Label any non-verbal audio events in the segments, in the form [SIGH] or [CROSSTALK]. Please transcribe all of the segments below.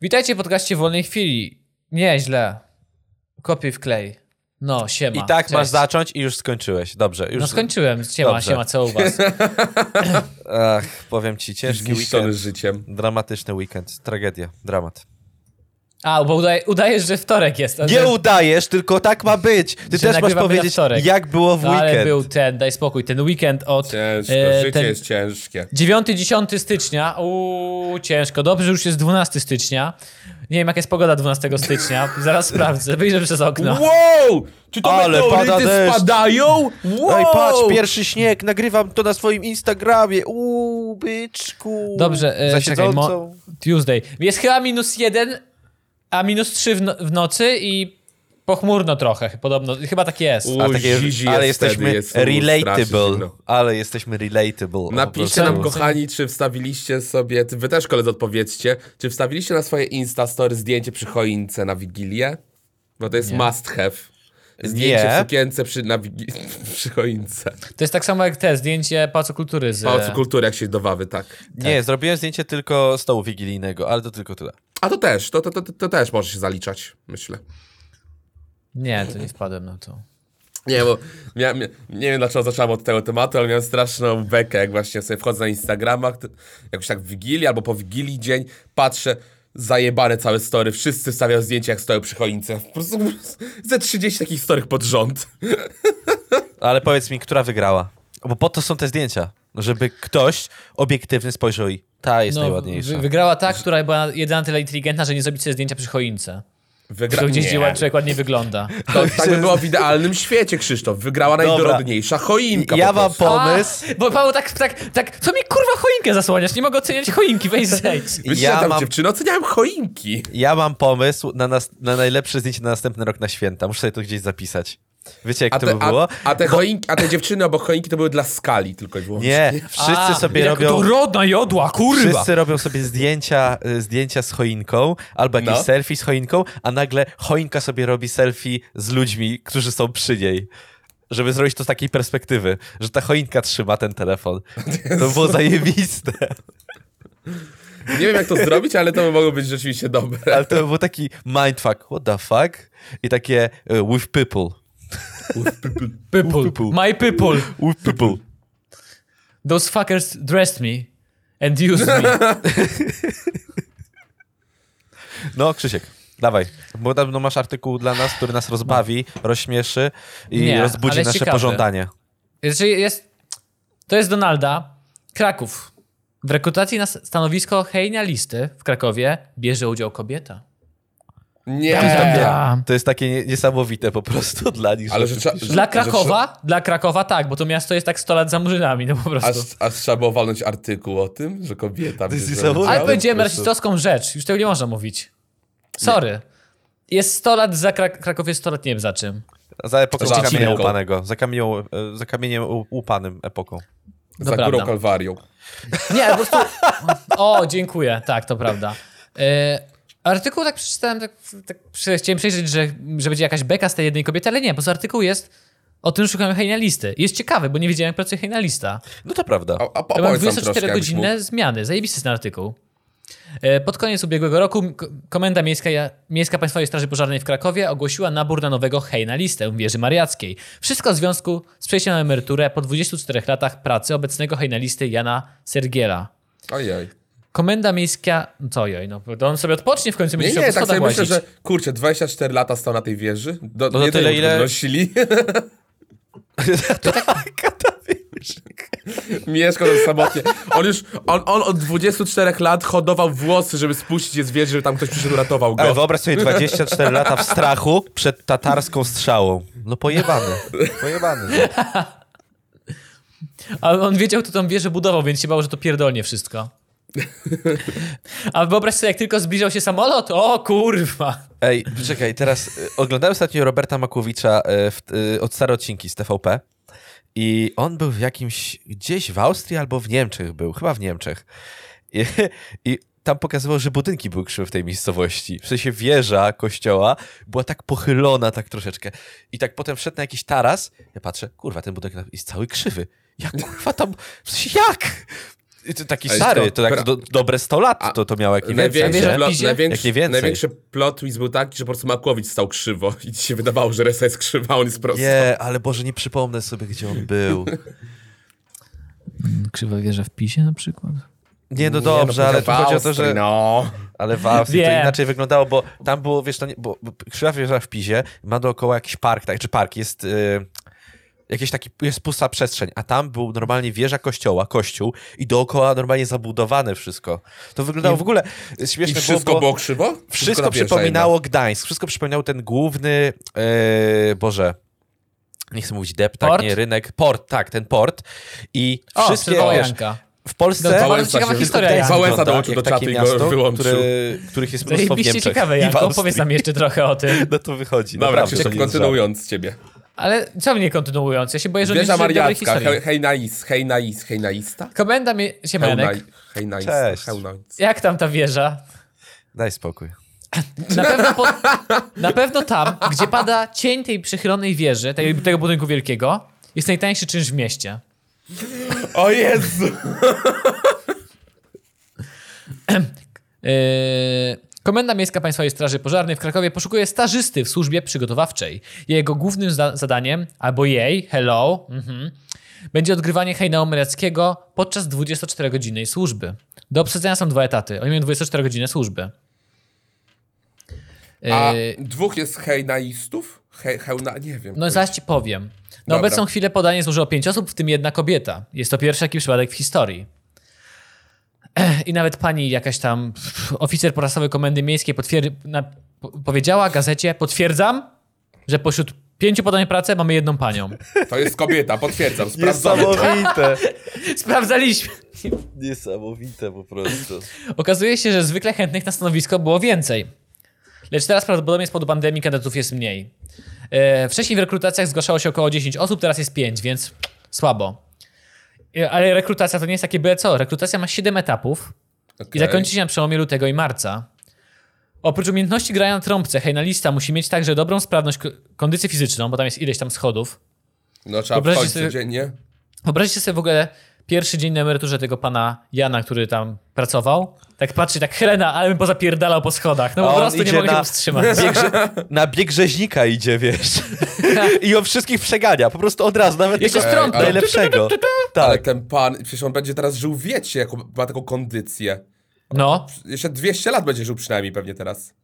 Witajcie w podcaście Wolnej Chwili. Nie, źle. Kopiuj w klej. No, siema. I tak Cześć. masz zacząć i już skończyłeś. Dobrze, już. No skończyłem. Siema, Dobrze. siema, co u was? [LAUGHS] Ach, powiem ci, ciężki Zniszczony weekend. życiem. Dramatyczny weekend. Tragedia. Dramat. A, bo udaje, udajesz, że wtorek jest. Nie że- udajesz, tylko tak ma być. Ty Że też masz powiedzieć, wtorek. jak było w No, weekend. ale był ten, daj spokój, ten weekend od Ciężko, e, życie ten jest ciężkie. 9-10 stycznia. Uuu, ciężko. Dobrze, że już jest 12 stycznia. Nie wiem, jaka jest pogoda 12 stycznia. Zaraz sprawdzę, wyjrzę przez okno. Wow! Czy to Ale pada deszcz. spadają? Wow! Ej, patrz, pierwszy śnieg, nagrywam to na swoim Instagramie. Uuu, byczku. Dobrze, e, czekaj. Tuesday. Jest chyba minus jeden, a minus trzy w, no- w nocy i pochmurno trochę, podobno. Chyba tak jest. U, A takie, zizi ale jest jesteśmy wtedy, jest relatable. Ale jesteśmy relatable. Napiszcie nam, kochani, czy wstawiliście sobie, ty- wy też koledzy odpowiedzcie, czy wstawiliście na swoje Insta story zdjęcie przy choince na Wigilię? Bo to jest Nie. must have. Zdjęcie Nie. w sukience przy, na [LAUGHS] przy choince. To jest tak samo jak te zdjęcie Pałacu Kultury z... Pałacu Kultury, jak się do Wawy, tak. Nie, zrobiłem zdjęcie tylko stołu wigilijnego, ale to tylko tyle. A to też, to, to, to, to też może się zaliczać, myślę. Nie, to nie wpadłem na to. Nie, bo mia, mia, nie wiem dlaczego zacząłem od tego tematu, ale miałem straszną bekę, jak właśnie sobie wchodzę na Instagramach, to jakoś tak w Wigilii albo po Wigilii dzień, patrzę, zajebane całe story, wszyscy stawiają zdjęcia jak stoją przy choince. Po prostu ze 30 takich storych pod rząd. Ale powiedz mi, która wygrała? Bo po to są te zdjęcia. Żeby ktoś obiektywny spojrzał i ta jest No, najładniejsza. wy- wygrała ta, która była jedyna tyle inteligentna, że nie zrobić sobie zdjęcia przy choince. Wygra... Gdzieś Nie. człowiek ładnie wygląda. To, tak by było w idealnym świecie, Krzysztof. Wygrała najdorodniejsza choinka Ja mam pomysł. A, bo Paweł tak, tak, tak, co mi kurwa choinkę zasłaniasz? Nie mogę oceniać choinki, weź zejdź. [LAUGHS] Ja tam mam- dziewczyny oceniałem choinki. Ja mam pomysł na, nas, na najlepsze zdjęcie na następny rok na święta. Muszę sobie to gdzieś zapisać. Wiecie, jak A to te, by było? a, a, te choinki, a te dziewczyny obok choinki to były dla skali tylko i wyłącznie. Nie, [LAUGHS] wszyscy A, sobie jak robią... Dorodna jodła, kurwa! Wszyscy robią sobie zdjęcia, y, zdjęcia z choinką, albo jakieś No. selfie z choinką, a nagle choinka sobie robi selfie z ludźmi, którzy są przy niej. Żeby zrobić to z takiej perspektywy, że ta choinka trzyma ten telefon. To było [LAUGHS] zajebiste. Nie wiem jak to zrobić, ale to by mogło być rzeczywiście dobre. Ale to był taki mindfuck, what the fuck? I takie y, with people. People. People. My people. With people. Those fuckers dressed me and used me. No, Krzysiek, dawaj. Bo tam no, masz artykuł dla nas, który nas rozbawi, rozśmieszy i Nie, rozbudzi ale jest nasze ciekawy. pożądanie. Znaczy jest, to jest Donalda. Kraków. W rekrutacji na stanowisko hejnialisty w Krakowie bierze udział kobieta. Nie, To jest takie, to jest takie nie- niesamowite po prostu [LAUGHS] dla nich. ale że- że że- Dla że Krakowa? Dla Krakowa tak, bo to miasto jest tak 100 lat za murzynami, no po prostu. Aż, aż trzeba było walnąć artykuł o tym, że kobieta... To jest niesamowite. Ale po powiedziałem rasistowską rzecz, już tego nie można mówić. Sorry. Jest 100 lat za Krak- Krakowie, 100 lat nie wiem za czym. Za epoką Za kamienia łupanego. Za, kamienią, za kamieniem łupanym epoką. Za To górą prawda. Kalwarią. Nie, po prostu... O, dziękuję, tak, to prawda. E, artykuł tak przeczytałem, tak, tak chciałem przejrzeć, że, że będzie jakaś beka z tej jednej kobiety, ale nie, bo z artykuł jest o tym, że szukamy hejnalisty. Jest ciekawy, bo nie wiedziałem, jak pracuje hejnalista. No to prawda. A, a mam opowiedz nam troszkę, jakbyś 24-godzinne zmiany. Zajebisty ten artykuł. E, Pod koniec ubiegłego roku Komenda Miejska, Miejska Państwowej Straży Pożarnej w Krakowie ogłosiła nabór na nowego hejnalistę w wieży mariackiej. Wszystko w związku z przejściem na emeryturę po 24 latach pracy obecnego hejnalisty Jana Sergiela. Ojej. Komenda Miejska... No Co ojoj, no to on sobie odpocznie w końcu Nie, będzie nie, się tak sobie myślę, że kurczę, 24 lata stał na tej wieży. Do, No nie tyle, ile- ile... nosili. Mieszkał tam samotnie. On już, on, on od 24 lat hodował włosy, żeby spuścić je z wieży, żeby tam ktoś przyszedł ratował Ale go. wyobraź sobie 24 lata w strachu przed tatarską strzałą. No pojebany. Pojebany. No. [LAUGHS] Ale on wiedział, kto tą wieżę budował, więc się bał, że to pierdolnie wszystko. A wyobraź sobie, jak tylko zbliżał się samolot, o kurwa. Ej, czekaj, teraz y, oglądałem ostatnio Roberta Makłowicza y, w, y, od stare odcinki z TVP i on był w jakimś, gdzieś w Austrii albo w Niemczech był, chyba w Niemczech. I, i tam pokazywał, że budynki były krzywe w tej miejscowości. W sensie wieża kościoła była tak pochylona tak troszeczkę. I tak potem wszedł na jakiś taras, ja patrzę, kurwa, ten budynek jest cały krzywy. Jak kurwa tam, w sensie jak? Taki Ale stary, to- bra- do, dobre 100 lat to, to miało, jak nie więcej. Największy, plot, największy, Jak największy plot twist był taki, że po prostu Makłowicz stał krzywo i ci się wydawało, że Resa jest krzywa, on jest prosto. Nie, ale Boże, nie przypomnę sobie, gdzie on był. [LAUGHS] Krzywa wieża w PiSie na przykład. Nie, no Nie, dobrze, ale tu chodzi o to, że... No. Ale w Austrii to inaczej wyglądało, bo tam było, wiesz, to nie, bo, bo Krzywa Wieża w Pizie ma dookoła jakiś park, tak, czy park, jest y, jakiś taki, jest pusta przestrzeń, a tam był normalnie wieża kościoła, kościół i dookoła normalnie zabudowane wszystko. To wyglądało w ogóle I śmieszne wszystko było, było, krzywo? wszystko przypominało Gdańsk, wszystko przypominało ten główny, e, Boże, nie chcę mówić deptak, Port? nie, rynek, port, tak, ten port i O, wszystkie, wiesz, Janka. w Polsce... No, bardzo ciekawa się- historia. Wałęsa dołączył jak do czatu i go wyłączył. które, których jest mnóstwo w Niemczech. ciekawe, i Janko. Opowiedz nam jeszcze trochę o tym. [LAUGHS] No to wychodzi. Dobra, Krzysztof, kontynuując ciebie. Ale co mnie kontynuując? Ja się boję, że nie Wieża dobrej Mariacka, he, hejnais, hejnais, hejnaista? Komenda mi... Siemanek. Heunai- Hejnaista, Cześć. heunais. Jak tam ta wieża? Daj spokój. Na pewno, po, na pewno tam, gdzie pada cień tej przychylonej wieży, tej, tego budynku wielkiego, jest najtańszy czynsz w mieście. O Jezu! Yy, Komenda Miejska Państwowej Straży Pożarnej w Krakowie poszukuje stażysty w służbie przygotowawczej. Jego głównym za zadaniem, albo jej, hello, mhm, będzie odgrywanie hejnału Myreckiego podczas 24-godzinnej służby. Do obsadzenia są dwa etaty. Oni mają 24 godziny służby. A Yy, dwóch jest hejnaistów? He, heuna, nie wiem. No zaś ci powiem. Na Dobra. obecną chwilę podanie złożyło pięć osób, w tym jedna kobieta. Jest to pierwszy taki przypadek w historii. I nawet pani jakaś tam oficer porasowy Komendy Miejskiej potwier- na, po, powiedziała gazecie, potwierdzam, że pośród pięciu podań pracy mamy jedną panią. To jest kobieta, potwierdzam, [LAUGHS] sprawdzone. Niesamowite. [LAUGHS] Sprawdzaliśmy. Niesamowite po prostu. Okazuje się, że zwykle chętnych na stanowisko było więcej. Lecz teraz prawdopodobnie z powodu pandemii kandydatów jest mniej. E, wcześniej w rekrutacjach zgłaszało się około 10 osób, teraz jest 5, więc słabo. Ale rekrutacja to nie jest takie byle co. Rekrutacja ma 7 etapów i Okej. zakończy się na przełomie lutego i marca. Oprócz umiejętności grania na trąbce, hejnalista musi mieć także dobrą sprawność, ko- kondycję fizyczną, bo tam jest ileś tam schodów. No trzeba wchodzić codziennie. Wyobraźcie sobie w ogóle pierwszy dzień na emeryturze tego pana Jana, który tam pracował. Tak patrzy, tak Helena, ale bym pozapierdalał po schodach. No po prostu nie mogę się na- powstrzymać. [LAUGHS] Bieg na bieg rzeźnika idzie, wiesz. [LAUGHS] I on wszystkich przegania, po prostu od razu, nawet Jeszcze tego trąbką. najlepszego. Ale Tak. ten pan, przecież on będzie teraz żył w wiecie, jaką ma taką kondycję. No, Jeszcze 200 lat będzie żył przynajmniej pewnie teraz.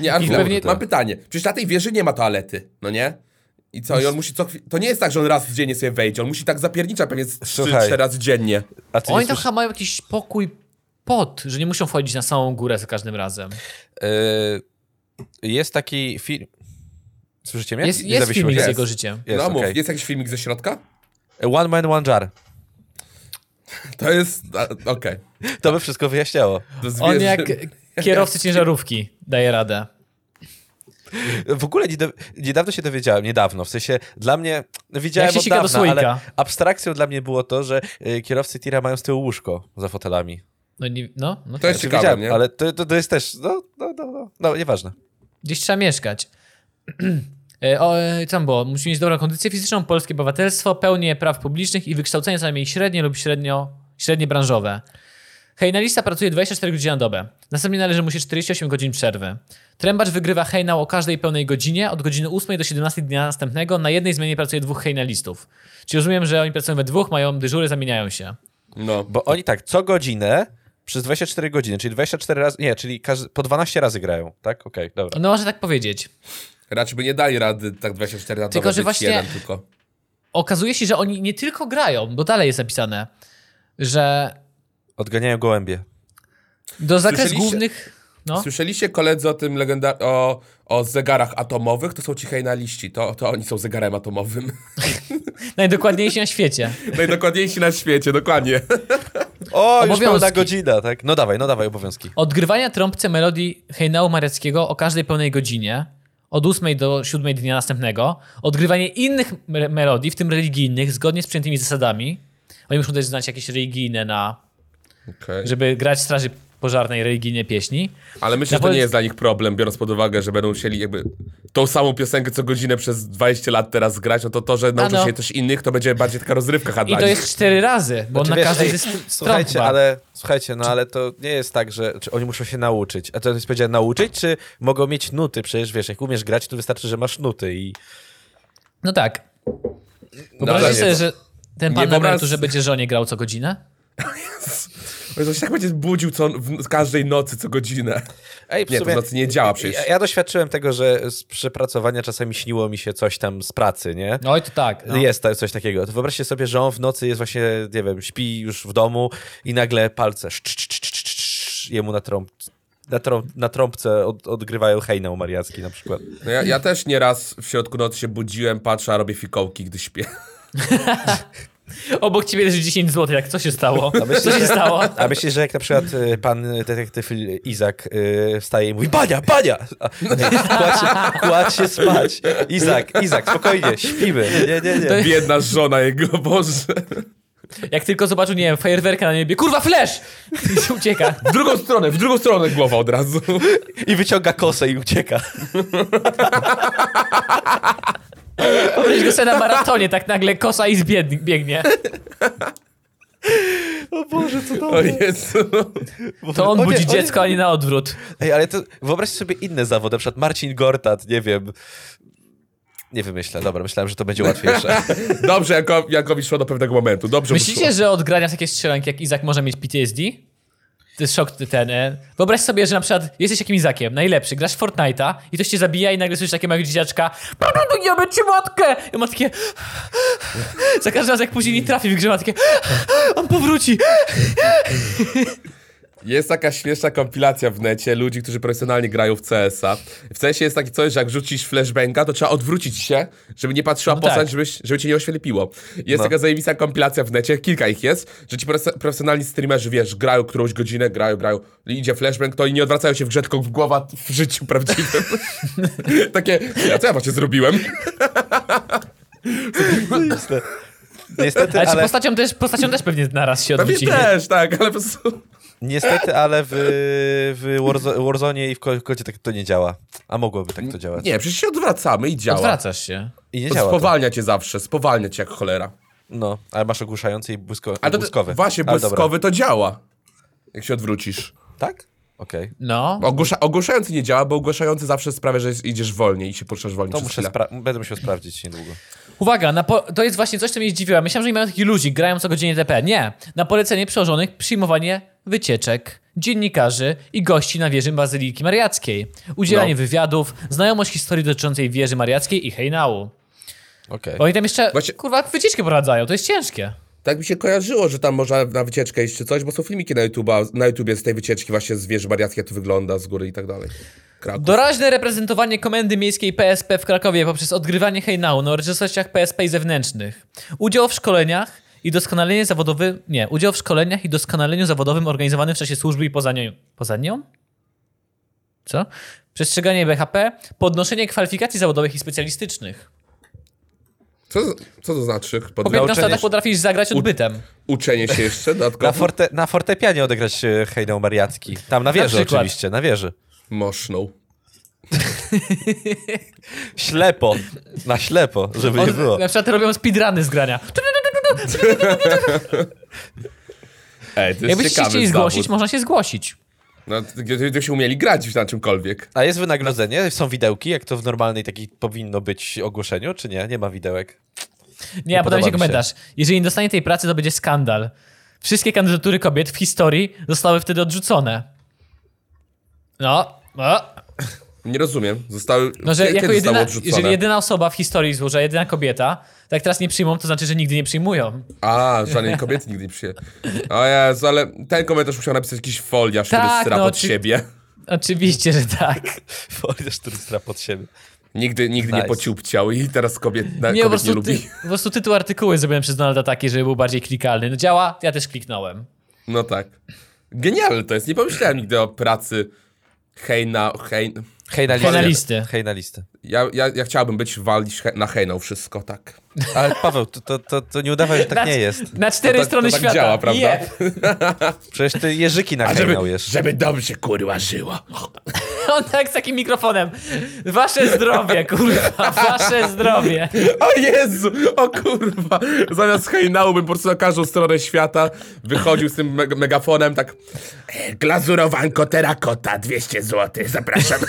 Nie, a I mam, pewnie- mam pytanie. Przecież na tej wieży nie ma toalety, no nie? I co? I on musi co. To nie jest tak, że on raz dziennie sobie wejdzie. On musi tak zapierniczać pewnie z 3-4 Słuchaj. razy dziennie. A oni tam chyba mają jakiś pokój pod, że nie muszą wchodzić na samą górę za każdym razem. Y, Jest taki film... Słyszycie mnie? Jest, Nie jest filmik się? z Jest. jego życiem. Jest, no mów, okej. jest jakiś filmik ze środka? One man, one jar. To jest... Okej. To by wszystko wyjaśniało. On jak [LAUGHS] kierowcy ciężarówki daje radę. W ogóle nieda- niedawno się dowiedziałem, niedawno, w sensie dla mnie, no widziałem Jak się od dawna, ale abstrakcją dla mnie było to, że y, kierowcy tira mają z tyłu łóżko za fotelami. No, nie, no, no To jest Znaczy, ciekawe, wiedziałem, nie? Ale to, to, to jest też, no, no, no, no, no nieważne. Gdzieś trzeba mieszkać. [CLEARS THROAT] E, o, e, co tam było? Musi mieć dobrą kondycję fizyczną, polskie obywatelstwo, pełnię praw publicznych i wykształcenie co najmniej średnie lub średnio, średnie branżowe. Hejnalista pracuje 24 godziny na dobę. Następnie należy mu się 48 godzin przerwy. Trębacz wygrywa hejnał o każdej pełnej godzinie, od godziny 8 do 17 dnia następnego. Na jednej zmianie pracuje dwóch hejnalistów. Czyli rozumiem, że oni pracują we dwóch, mają dyżury, zamieniają się. No. Bo oni tak, co godzinę przez 24 godziny, czyli 24 razy, nie, czyli po 12 razy grają, tak? Okej, dobra. No może tak powiedzieć. Raczej by nie dali rady tak 24 na Tylko, że właśnie- jeden tylko. Okazuje się, że oni nie tylko grają, bo dalej jest napisane, że Odganiają gołębie. do zakresu głównych... No. Słyszeliście koledzy o tym legenda... o, o zegarach atomowych? To są ci hejnaliści. To, to oni są zegarem atomowym. [LAUGHS] Najdokładniejsi na świecie. Najdokładniejsi na świecie, dokładnie. O, już Obowiązki. pełna godzina, tak? No dawaj, no dawaj, obowiązki. Odgrywania trąbce melodii hejnału mariackiego o każdej pełnej godzinie, od 8 do 7 dnia następnego. Odgrywanie innych me- melodii, w tym religijnych, zgodnie z przyjętymi zasadami. Oni muszą też znać jakieś religijne na... Okay. żeby grać w straży pożarnej religijne pieśni. Ale myślę, Na że to nie jest dla nich problem, biorąc pod uwagę, że będą musieli jakby tą samą piosenkę co godzinę przez 20 lat teraz grać, no to to, że nauczy no. się też innych, to będzie bardziej taka rozrywka I handla. to jest cztery razy, bo Znaczy, na wiesz, każdej ej, stron Słuchajcie, ale słuchajcie, no ale to nie jest tak, że czy oni muszą się nauczyć. A to jest powiedziane nauczyć, czy mogą mieć nuty? Przecież wiesz, jak umiesz grać, to wystarczy, że masz nuty i No tak. ale Wyobraźcie nie, sobie, to- że ten pan nie na wyobraź- będzie żonie grał co godzinę? Oj, To się tak będzie budził co, w każdej nocy, co godzinę. Ej, Nie, to sumie, w nocy nie działa przecież. ja, ja doświadczyłem tego, że z przepracowania czasami śniło mi się coś tam z pracy, nie? Oj, to tak. No. Jest to coś takiego. To wyobraźcie sobie, że on w nocy jest właśnie, nie wiem, śpi już w domu i nagle palce sz- sz- sz- sz- sz- jemu na, trąb, na, trąb, na trąbce od, odgrywają hejnał mariacki na przykład. No ja, ja też nieraz w środku nocy się budziłem, patrzę, a robię fikołki, gdy śpię. [LAUGHS] Obok ciebie leży 10 zł, jak co się stało? myślisz, Co się że- stało? A myślisz, że jak na przykład y, pan detektyw Izak y, wstaje i mówi bania, bania! A, nie, kładź, się, kładź się spać. Izak, Izak, spokojnie, śpimy. Nie, nie, nie. Biedna żona jego, Boże. Jak tylko zobaczył, nie wiem, fajerwerka na niebie, kurwa, flash! I [LAUGHS] się ucieka. W drugą stronę, w drugą stronę głowa od razu. I wyciąga kosę i ucieka. Wyobraź go sobie na maratonie, tak nagle kosa i zbiegnie. biegnie. O Boże, co to Jezu. To on O nie, budzi nie. dziecko, a nie na odwrót. Ej, ale to wyobraź sobie inne zawody, na przykład Marcin Gortat, nie wiem. Nie wymyślę, dobra, myślałem, że to będzie łatwiejsze. [LAUGHS] Dobrze, jako, Jakowi szło do pewnego momentu. Dobrze Myślicie, że od grania w takie strzelanki jak Izak może mieć PTSD? To jest szok ten. E. Wyobraź sobie, że na przykład jesteś jakimś Izakiem, najlepszy, grasz w Fortnite'a i ktoś cię zabija i nagle słyszysz takie małego dzieciaczka ja bym ci matkę! I ma takie... Za każdym razem jak później nie trafi w grze ma takie... On powróci! Jest taka śmieszna kompilacja w necie ludzi, którzy profesjonalnie grają w CS-a. W CS-ie jest takie coś, że jak rzucisz flashbanga, to trzeba odwrócić się, żeby nie patrzyła No postać, tak. żeby, żeby cię nie oślepiło. Jest No. taka zajebista kompilacja w necie, kilka ich jest, że ci profes- profesjonalni streamerzy, wiesz, grają którąś godzinę, grają, grają, idzie flashbang, to i nie odwracają się w grze, tylko głowa w życiu prawdziwym. [LAUGHS] takie, a co ja właśnie zrobiłem? Niestety, Ale czy ale, postacią też, postacią też pewnie naraz się Pewnie odwróci. też, tak, ale po prostu... niestety, ale w, w Warzo- Warzone i w Call Codzie tak to nie działa. A mogłoby tak to działać. Nie, przecież się odwracamy i działa. Odwracasz się. I nie działa to. Spowalnia cię zawsze, spowalnia cię jak cholera. No, ale masz ogłuszający i błysko, A to, błyskowy. Właśnie, Ale błyskowy to działa. Jak się odwrócisz. Tak? Okej. No. Ogłusza, ogłuszający nie działa, bo ogłuszający zawsze sprawia, że idziesz wolniej i się poruszasz wolniej To muszę spra- będę musiał sprawdzić niedługo. Uwaga, na po- to jest właśnie coś, co mnie zdziwiło. Myślałem, że nie mają takich ludzi, grają co godzinę TP. Nie. Na polecenie przełożonych przyjmowanie wycieczek, dziennikarzy i gości na wieży Bazyliki Mariackiej. Udzielanie No. wywiadów, znajomość historii dotyczącej wieży Mariackiej i hejnału. Okej. Oni tam jeszcze, Właśnie- kurwa, wycieczki poradzają, to jest ciężkie. Tak mi się kojarzyło, że tam można na wycieczkę iść czy coś, bo są filmiki na, YouTube'a, na YouTubie z tej wycieczki właśnie z wieży mariackiej, jak to wygląda z góry i tak dalej. Kraków. Doraźne reprezentowanie komendy miejskiej PSP w Krakowie poprzez odgrywanie hejnału na uroczystościach PSP i zewnętrznych. Udział w szkoleniach i doskonalenie zawodowym, nie, udział w szkoleniach i doskonaleniu zawodowym organizowanym w czasie służby i poza nią. Poza nią? Co? Przestrzeganie BHP, podnoszenie kwalifikacji zawodowych i specjalistycznych. Co, co to znaczy? Pod... Po 15 Nauczenie latach potrafisz zagrać odbytem. Uczenie się jeszcze Na, dodatkowo? forte, na fortepianie odegrać hejnał mariacki. Tam na wieży przykład. oczywiście, na wieży. Moszną. [LAUGHS] Ślepo. Na ślepo, żeby nie On, było. na przykład robią speedruny z grania. [LAUGHS] Ej, to jest Jakbyście ciekawy chcieli zawód. zgłosić, można się zgłosić. No, gdyby się umieli grać na czymkolwiek. A jest wynagrodzenie? Są widełki, jak to w normalnej takiej powinno być ogłoszeniu, czy nie? Nie ma widełek. Nie, a potem się. komentarz. Jeżeli nie dostanie tej pracy, to będzie skandal. Wszystkie kandydatury kobiet w historii zostały wtedy odrzucone. No, no. Nie rozumiem. Zostały... no że jako jedyna, jeżeli jedyna osoba w historii złożyła, jedyna kobieta, tak jak teraz nie przyjmą, to znaczy, że nigdy nie przyjmują. A, żadnej kobiety nigdy nie przyje. O Jezu, ale ten komentarz musiał napisać jakiś foliarz, który Tak, stra no, pod czy- siebie. Oczywiście, że tak. [LAUGHS] Foliarz, który stra pod siebie. Nigdy, nigdy nie Nice. pociupciał i teraz kobiet, na, Nie, po kobiet nie prostu, ty, lubi. po prostu tytuł artykułu jest zrobiony przez Donalda taki, żeby był bardziej klikalny. No działa, ja też kliknąłem. No tak. Genialne to jest. Nie pomyślałem nigdy o pracy hejna... Hej... Hej na listę. Hej na listę. Ja, ja, ja chciałbym być walić he, na hejną wszystko, tak. Ale Paweł, to, to, to, to nie udawaj, że tak nie jest. Na cztery tak- strony to tak świata. działa, prawda? Jeb. [LAUGHS] Przecież ty jeżyki na hejnał jeszcze. żeby dobrze kurwa żyło. [LAUGHS] On tak z takim mikrofonem. Wasze zdrowie, kurwa, [LAUGHS] wasze zdrowie. O Jezu, o kurwa. Zamiast hejnału bym po prostu na każdą stronę świata wychodził z tym meg megafonem tak e, glazurowanko terakota, 200 zł, zapraszam.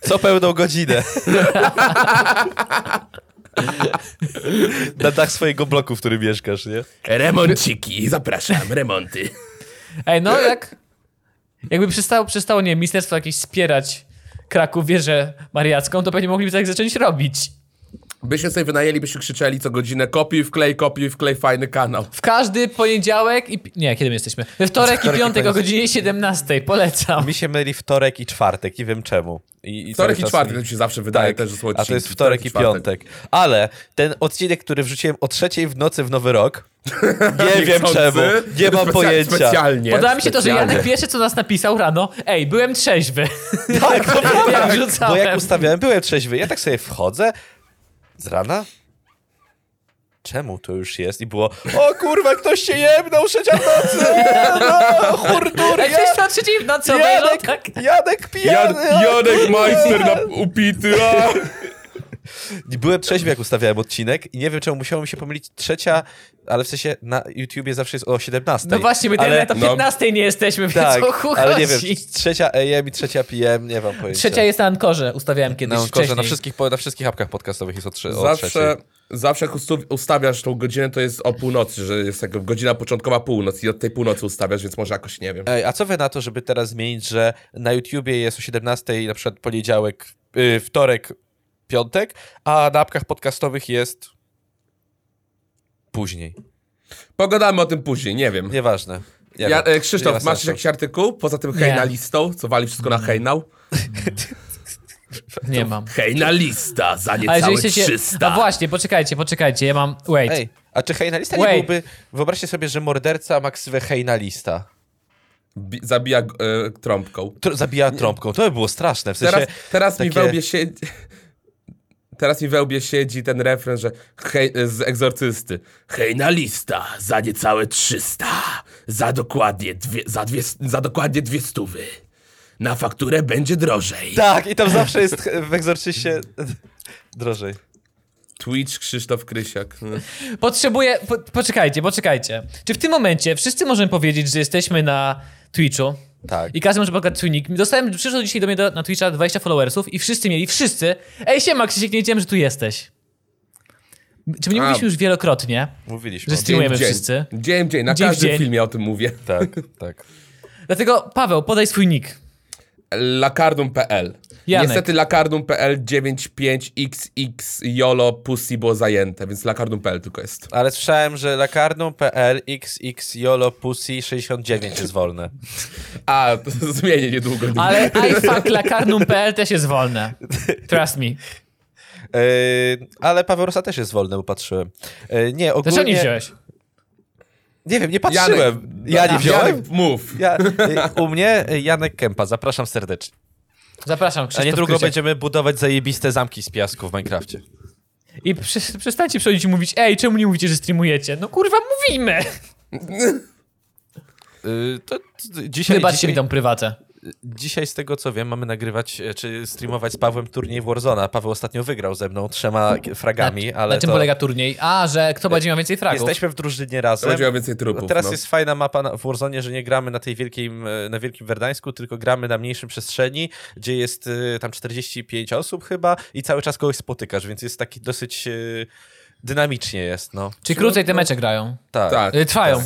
Co pełną godzinę. [LAUGHS] Na dach swojego bloku, w którym mieszkasz, nie? Remonciki, zapraszam, remonty. Ej, no jak... Jakby przestało, przestało, nie wiem, ministerstwo jakieś wspierać Kraków wieżę mariacką, to pewnie mogliby tak zacząć robić. Byśmy sobie wynajęli, byśmy krzyczeli co godzinę kopiuj wklej, kopiuj wklej, fajny kanał. W każdy poniedziałek i... Nie, kiedy my jesteśmy? We wtorek, Wtorek i i piątek o poniedziałek. godzinie 17. Polecam. Mi się myli wtorek i czwartek, nie wiem czemu. I, i Wtorek i czwartek mi- to się zawsze wydaje Tak, też, że są a to jest odcinki. wtorek i piątek. Ale ten odcinek, który wrzuciłem o trzeciej w nocy w Nowy Rok, nie wiem czemu, nie mam specja- pojęcia. Specjalnie. Podoba mi się to, że. Janek pierwszy, co nas napisał rano, ej, byłem trzeźwy. Tak, to [LAUGHS] Jak prawda. Bo jak ustawiałem, byłem trzeźwy. Ja tak sobie wchodzę z rana. Czemu to już jest? I było, o kurwa, ktoś się jebnął, [LAUGHS] trzecia w nocy, no, hurdur, Ej, ja, ktoś na trzeciej w nocy obejrzał, Janek, tak? Janek Jan, pijany. Janek kurwa. Majster na upity. A. [LAUGHS] Byłem trzeźwy, jak ustawiałem odcinek i nie wiem, czemu musiało mi się pomylić trzecia, ale w sensie na YouTubie zawsze jest o 17. No właśnie, my ale, na no. 15 nie jesteśmy, więc Tak, o chuj ale nie wiem, trzecia AM i trzecia PM, nie mam pojęcia. Trzecia jest na Ankorze, ustawiałem kiedyś na Ankorze, wcześniej. na wszystkich, na wszystkich apkach podcastowych jest o, trzy, o Zawsze, trzeciej. zawsze jak ustawiasz tą godzinę, to jest o północy, że jest taka godzina początkowa północ i od tej północy ustawiasz, więc może jakoś nie wiem. Ej, a co wy na to, żeby teraz zmienić, że na YouTubie jest o 17, na przykład poniedziałek, yy, wtorek, piątek, a na apkach podcastowych jest później. Pogadamy o tym później, nie wiem. Nieważne. Nie Ja, wiem. e, Nie Krzysztof, ma masz sensu. jakiś artykuł? Poza tym Nie. hejna listą, co wali wszystko na hejnał? Nie mam. Hejna lista za A niecałe jeżeli chcecie... 300. No właśnie, poczekajcie, poczekajcie, ja mam... Wait. Ej, a czy hejnalista nie Wait. byłby... Wyobraźcie sobie, że morderca ma ksywę hejnalista. Bi- zabija e, trąbką. Tr- zabija trąbką. To by było straszne. W sensie, Teraz, teraz mi takie- we łbie siedzi... Teraz mi we łbie siedzi ten refren, że hej, z egzorcysty. Hejna lista za niecałe 300. Za dokładnie dwie, za dwie, za dokładnie dwie stówy. Na fakturę będzie drożej. Tak, i tam zawsze jest w egzorcyście [LAUGHS] drożej. Twitch Krzysztof Krysiak. Potrzebuję... Po, poczekajcie, poczekajcie. Czy w tym momencie wszyscy możemy powiedzieć, że jesteśmy na Twitchu? Tak. I każdy może pokazać swój nick. Dostałem, przyszło dzisiaj do mnie do, na Twitcha 20 followersów i wszyscy mieli, wszyscy. Ej, siema, Krzysiek, nie wiedziałem, że tu jesteś. Czy my nie A. mówiliśmy już wielokrotnie, Mówiliśmy. że streamujemy Dzień wszyscy? Dzień dzień, na Dzień każdym dzień. filmie o tym mówię. Tak, tak. Dlatego, Paweł, podaj swój nick. Lakardum.pl Janek. Niestety Lakardum.pl 95XX YOLO Pussy było zajęte, więc Lakardum.pl tylko jest. Ale słyszałem, że lakarną.pl XX YOLO Pussy 69 jest wolne. A, to [LAUGHS] zmienię niedługo. Ale [LAUGHS] ifucklakarnum.pl też jest wolne. Trust me. Yy, ale Paweł Rosa też jest wolny, bo patrzyłem. Yy, nie, ogólnie... Dlaczego nie wziąłeś? Nie wiem, nie patrzyłem. ja nie wziąłem? Janek, mów. Ja, yy, u mnie Janek Kępa, zapraszam serdecznie. Zapraszam, A Krzysztof niedługo Krysiak. będziemy budować zajebiste zamki z piasku w Minecrafcie. I przy, przestańcie przychodzić i mówić, ej, czemu nie mówicie, że streamujecie? No kurwa, mówimy! Yy, to, to, dzisiaj, Wybaczcie dzisiaj, mi tą prywatę. Dzisiaj z tego co wiem, mamy nagrywać, e, czy streamować z Pawłem turniej w Warzona. Paweł ostatnio wygrał ze mną trzema fragami, ale na czym to... polega turniej? A, że kto będzie miał więcej fragów. Jesteśmy w drużynie razem. Będzie miał więcej trupów. Teraz no. jest fajna mapa na, w Warzone, że nie gramy na tej wielkim, na wielkim Werdańsku, tylko gramy na mniejszym przestrzeni, gdzie jest e, tam 45 osób chyba i cały czas kogoś spotykasz, więc jest taki dosyć e, dynamicznie jest, no. Czy krócej te mecze grają? Tak, tak. Tak. Y, Trwają.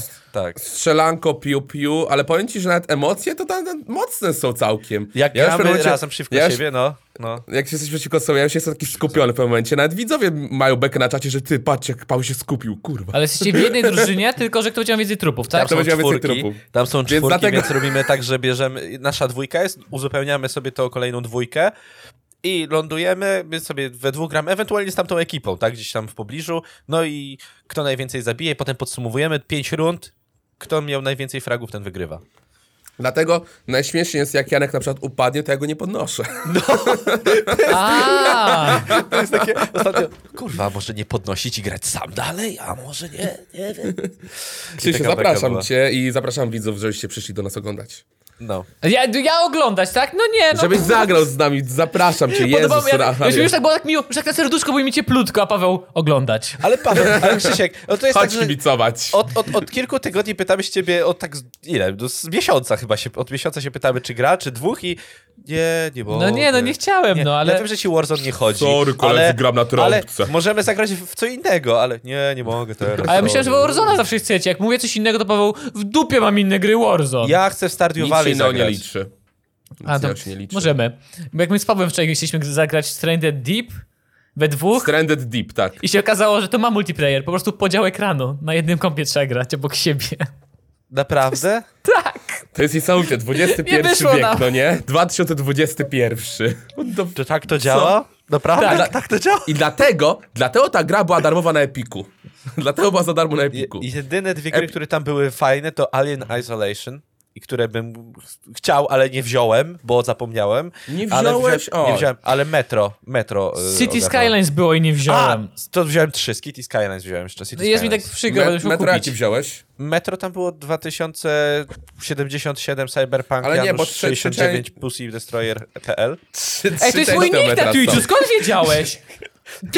Strzelanko, piu, piu, ale powiem ci, że nawet emocje to tam tam mocne są całkiem. Jak Ja gramy momencie- razem przeciwko ja już- siebie, no, no. Jak jesteś przeciwko sobie, ja już jestem taki skupiony w pewnym momencie. Nawet widzowie mają bekę na czacie, że ty, patrz jak Paweł się skupił, kurwa. Ale jesteście w jednej drużynie, [LAUGHS] tylko że kto będzie miał więcej trupów, tak? miał więcej czwórki, trupów. tam są Więc czwórki, dlatego- więc robimy tak, że bierzemy, nasza dwójka jest, uzupełniamy sobie to o kolejną dwójkę i lądujemy, my sobie we dwóch gramy, ewentualnie z tamtą ekipą, tak, gdzieś tam w pobliżu, no i kto najwięcej zabije, potem podsumowujemy pięć rund, kto miał najwięcej fragów, ten wygrywa. Dlatego najśmieszniej jest, jak Janek na przykład upadnie, to ja go nie podnoszę. [LAUGHS] A, To jest takie ostatnio, kurwa, może nie podnosić i grać sam dalej, a może nie, nie wiem. Krzysiu, zapraszam cię i zapraszam widzów, żebyście przyszli do nas oglądać. No. ja, ja oglądać, tak? No nie, no. Żebyś zagrał z nami, zapraszam cię, [LAUGHS] Jezus, mi- ja, Maria. już, tak było tak miło, już tak na serduszko było mi cieplutko, a Paweł oglądać. Ale Paweł, [LAUGHS] ale Krzysiek, no to jest Chodź tak, że kibicować. od, od, od kilku tygodni pytamy się ciebie, od tak, z- ile, no z miesiąca chyba się, od miesiąca się pytamy, czy gra, czy dwóch i nie, nie mogę. No nie, no nie chciałem, no ale... Ja wiem, że ci Warzone nie chodzi. Sorry, koledzy, ale, gram na Ale trąbce. możemy zagrać w co innego, ale nie, nie mogę teraz. Ale myślałem, że sorry. Warzona zawsze chcecie. Jak mówię coś innego, to Paweł w dupie mam inne gry Warzone. Ja chcę w Stardew Valley innego nie liczy. A, to nie liczy. możemy. Bo jak my z Pawłem wczoraj chcieliśmy zagrać Stranded Deep we dwóch Stranded Deep, tak. i się okazało, że to ma multiplayer. Po prostu podział ekranu. Na jednym kompie trzeba grać obok siebie. Naprawdę? [LAUGHS] Tak. To jest niesamowite, XXI Nie wyszło wiek, nam. no nie? 2021. Do- To tak to działa? Naprawdę? Tak. Tak, tak to działa? I dlatego, dlatego ta gra była darmowa na Epiku. [LAUGHS] Dlatego była za darmo na Epiku. Je- Jedyne dwie gry, które tam były fajne, to Alien Isolation. I które bym ch- chciał, ale nie wziąłem, bo zapomniałem. Nie ale wziąłeś? wziąłem, nie O. wziąłem, ale Metro, Metro. y, City ogarnąłem. Skylines było i nie A, wziąłem. to wziąłem trzy, City Skylines wziąłem jeszcze. City Jest mi tak Skylines. przykro, Me, metro kupić. jaki wziąłeś? Metro tam było 2077 Cyberpunk, Ale nie, Janusz bo trze- 69 Pussy Destroyer.pl. Trzy, Ej, to jest mój nick na Twitchu, skąd wiedziałeś? [LAUGHS] No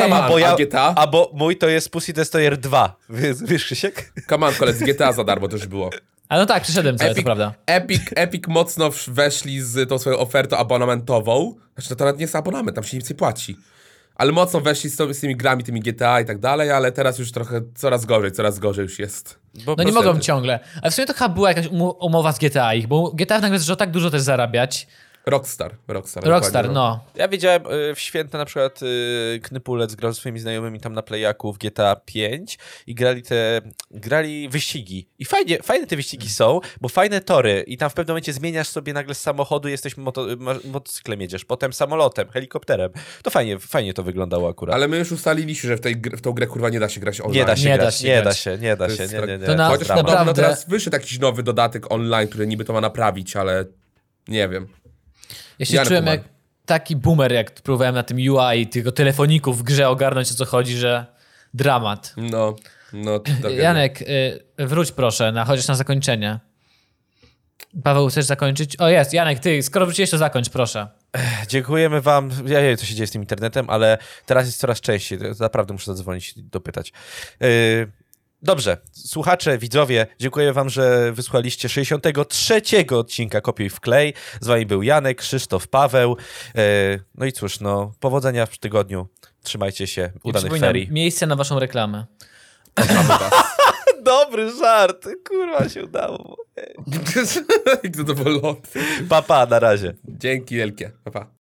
come on, Bo ja, a GTA? a bo mój to jest Pussy Destroyer 2. Wiesz, wiesz Krzysiek? Come on, koledzy, GTA za darmo też było. A no tak, przyszedłem cały, to prawda. Epic, Epic mocno weszli z tą swoją ofertą abonamentową. Znaczy, to nawet nie jest abonament, tam się nic nie płaci. Ale mocno weszli z, to, z tymi grami, tymi GTA i tak dalej, ale teraz już trochę coraz gorzej, coraz gorzej już jest. Bo No nie mogą ciągle. A w sumie to chyba była jakaś umowa z GTA ich, bo GTA nagle zaczęło tak dużo też zarabiać. Rockstar, Rockstar. Rockstar, dokładnie, no. Ja widziałem y, w święta na przykład y, Knypulec grał ze swoimi znajomymi tam na Playaku w GTA 5 i grali te, grali wyścigi. I fajnie, fajne te wyścigi są, bo fajne tory i tam w pewnym momencie zmieniasz sobie nagle z samochodu, jesteś moto, motocyklem jedziesz, potem samolotem, helikopterem. To fajnie, fajnie to wyglądało akurat. Ale my już ustaliliśmy, że w, tej, w tą grę kurwa nie da się grać online. nie da się Nie da grać, się nie da się, nie da się, nie, nie, nie. To na- Chociaż naprawdę- teraz wyszedł jakiś nowy dodatek online, który niby to ma naprawić, ale nie wiem. Ja się Janek czułem jak taki boomer, jak próbowałem na tym UI tego telefoników w grze ogarnąć o co chodzi, że dramat. No, no. [LAUGHS] Janek, y, wróć proszę, na, chociaż na zakończenie. Paweł, chcesz zakończyć? O jest, Janek, ty, skoro wróciłeś, to zakończ, proszę. Dziękujemy wam. Ja nie wiem, co się dzieje z tym internetem, ale teraz jest coraz częściej. Naprawdę muszę zadzwonić i dopytać. Yy, Dobrze, słuchacze, widzowie, dziękuję wam, że wysłaliście 63 odcinka Kopiuj w klej. Z wami był Janek, Krzysztof, Paweł. Yy, No i cóż, no, powodzenia w tygodniu. Trzymajcie się, udanych ferii. miejsce na waszą reklamę. [LAUGHS] Dobry żart, kurwa się udało. [LAUGHS] Zadowolony. Papa, na razie. Dzięki wielkie. Pa, pa.